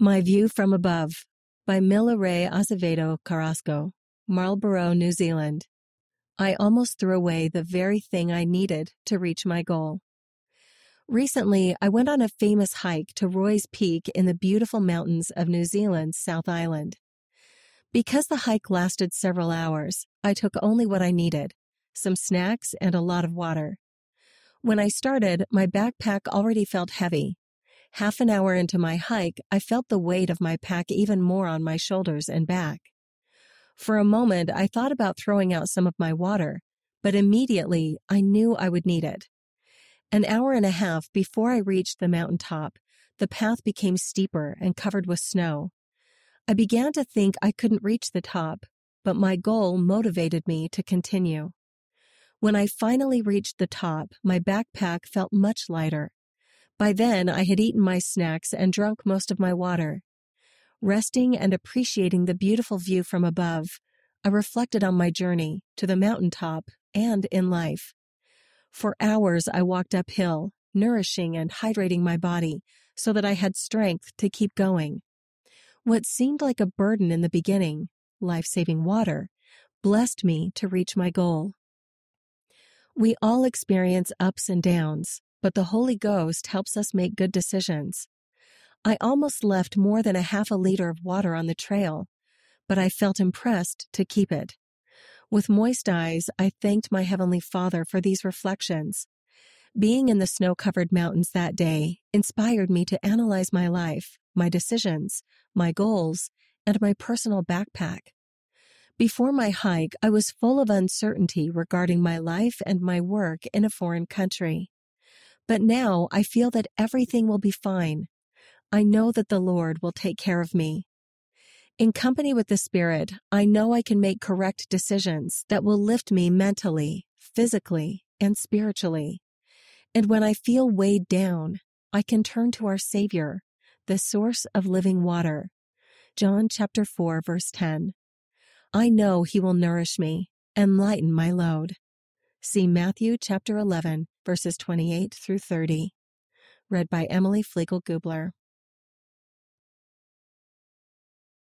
My View from Above by Mila Ray Azevedo Carrasco, Marlborough, New Zealand. I almost threw away the very thing I needed to reach my goal. Recently, I went on a famous hike to Roy's Peak in the beautiful mountains of New Zealand's South Island. Because the hike lasted several hours, I took only what I needed some snacks and a lot of water. When I started, my backpack already felt heavy, Half an hour into my hike, I felt the weight of my pack even more on my shoulders and back. For a moment, I thought about throwing out some of my water, but immediately I knew I would need it. An hour and a half before I reached the mountain top, the path became steeper and covered with snow. I began to think I couldn't reach the top, but my goal motivated me to continue. When I finally reached the top, my backpack felt much lighter by then, I had eaten my snacks and drunk most of my water. Resting and appreciating the beautiful view from above, I reflected on my journey to the mountain top and in life. For hours, I walked uphill, nourishing and hydrating my body so that I had strength to keep going. What seemed like a burden in the beginning, life saving water, blessed me to reach my goal. We all experience ups and downs, but the Holy Ghost helps us make good decisions. I almost left more than a half a liter of water on the trail, but I felt impressed to keep it. With moist eyes, I thanked my Heavenly Father for these reflections. Being in the snow covered mountains that day inspired me to analyze my life, my decisions, my goals, and my personal backpack. Before my hike, I was full of uncertainty regarding my life and my work in a foreign country. But now I feel that everything will be fine. I know that the Lord will take care of me. In company with the Spirit, I know I can make correct decisions that will lift me mentally, physically, and spiritually. And when I feel weighed down, I can turn to our Savior, the source of living water. John chapter 4 verse 10. I know he will nourish me and lighten my load. See Matthew chapter 11 verses 28 through 30. Read by Emily Flegel Gubler.